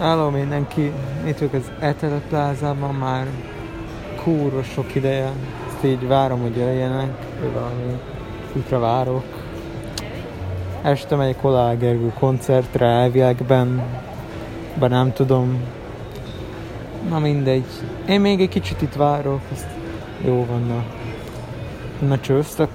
Álló mindenki, itt vagyok az Etele plázában már kurva sok ideje. Ezt így várom, hogy jöjjenek, hogy valami útra várok. Este megyek Olá Gergő koncertre elviekben, bár nem tudom. Na mindegy. Én még egy kicsit itt várok, ezt jó van, na. Na csőztök.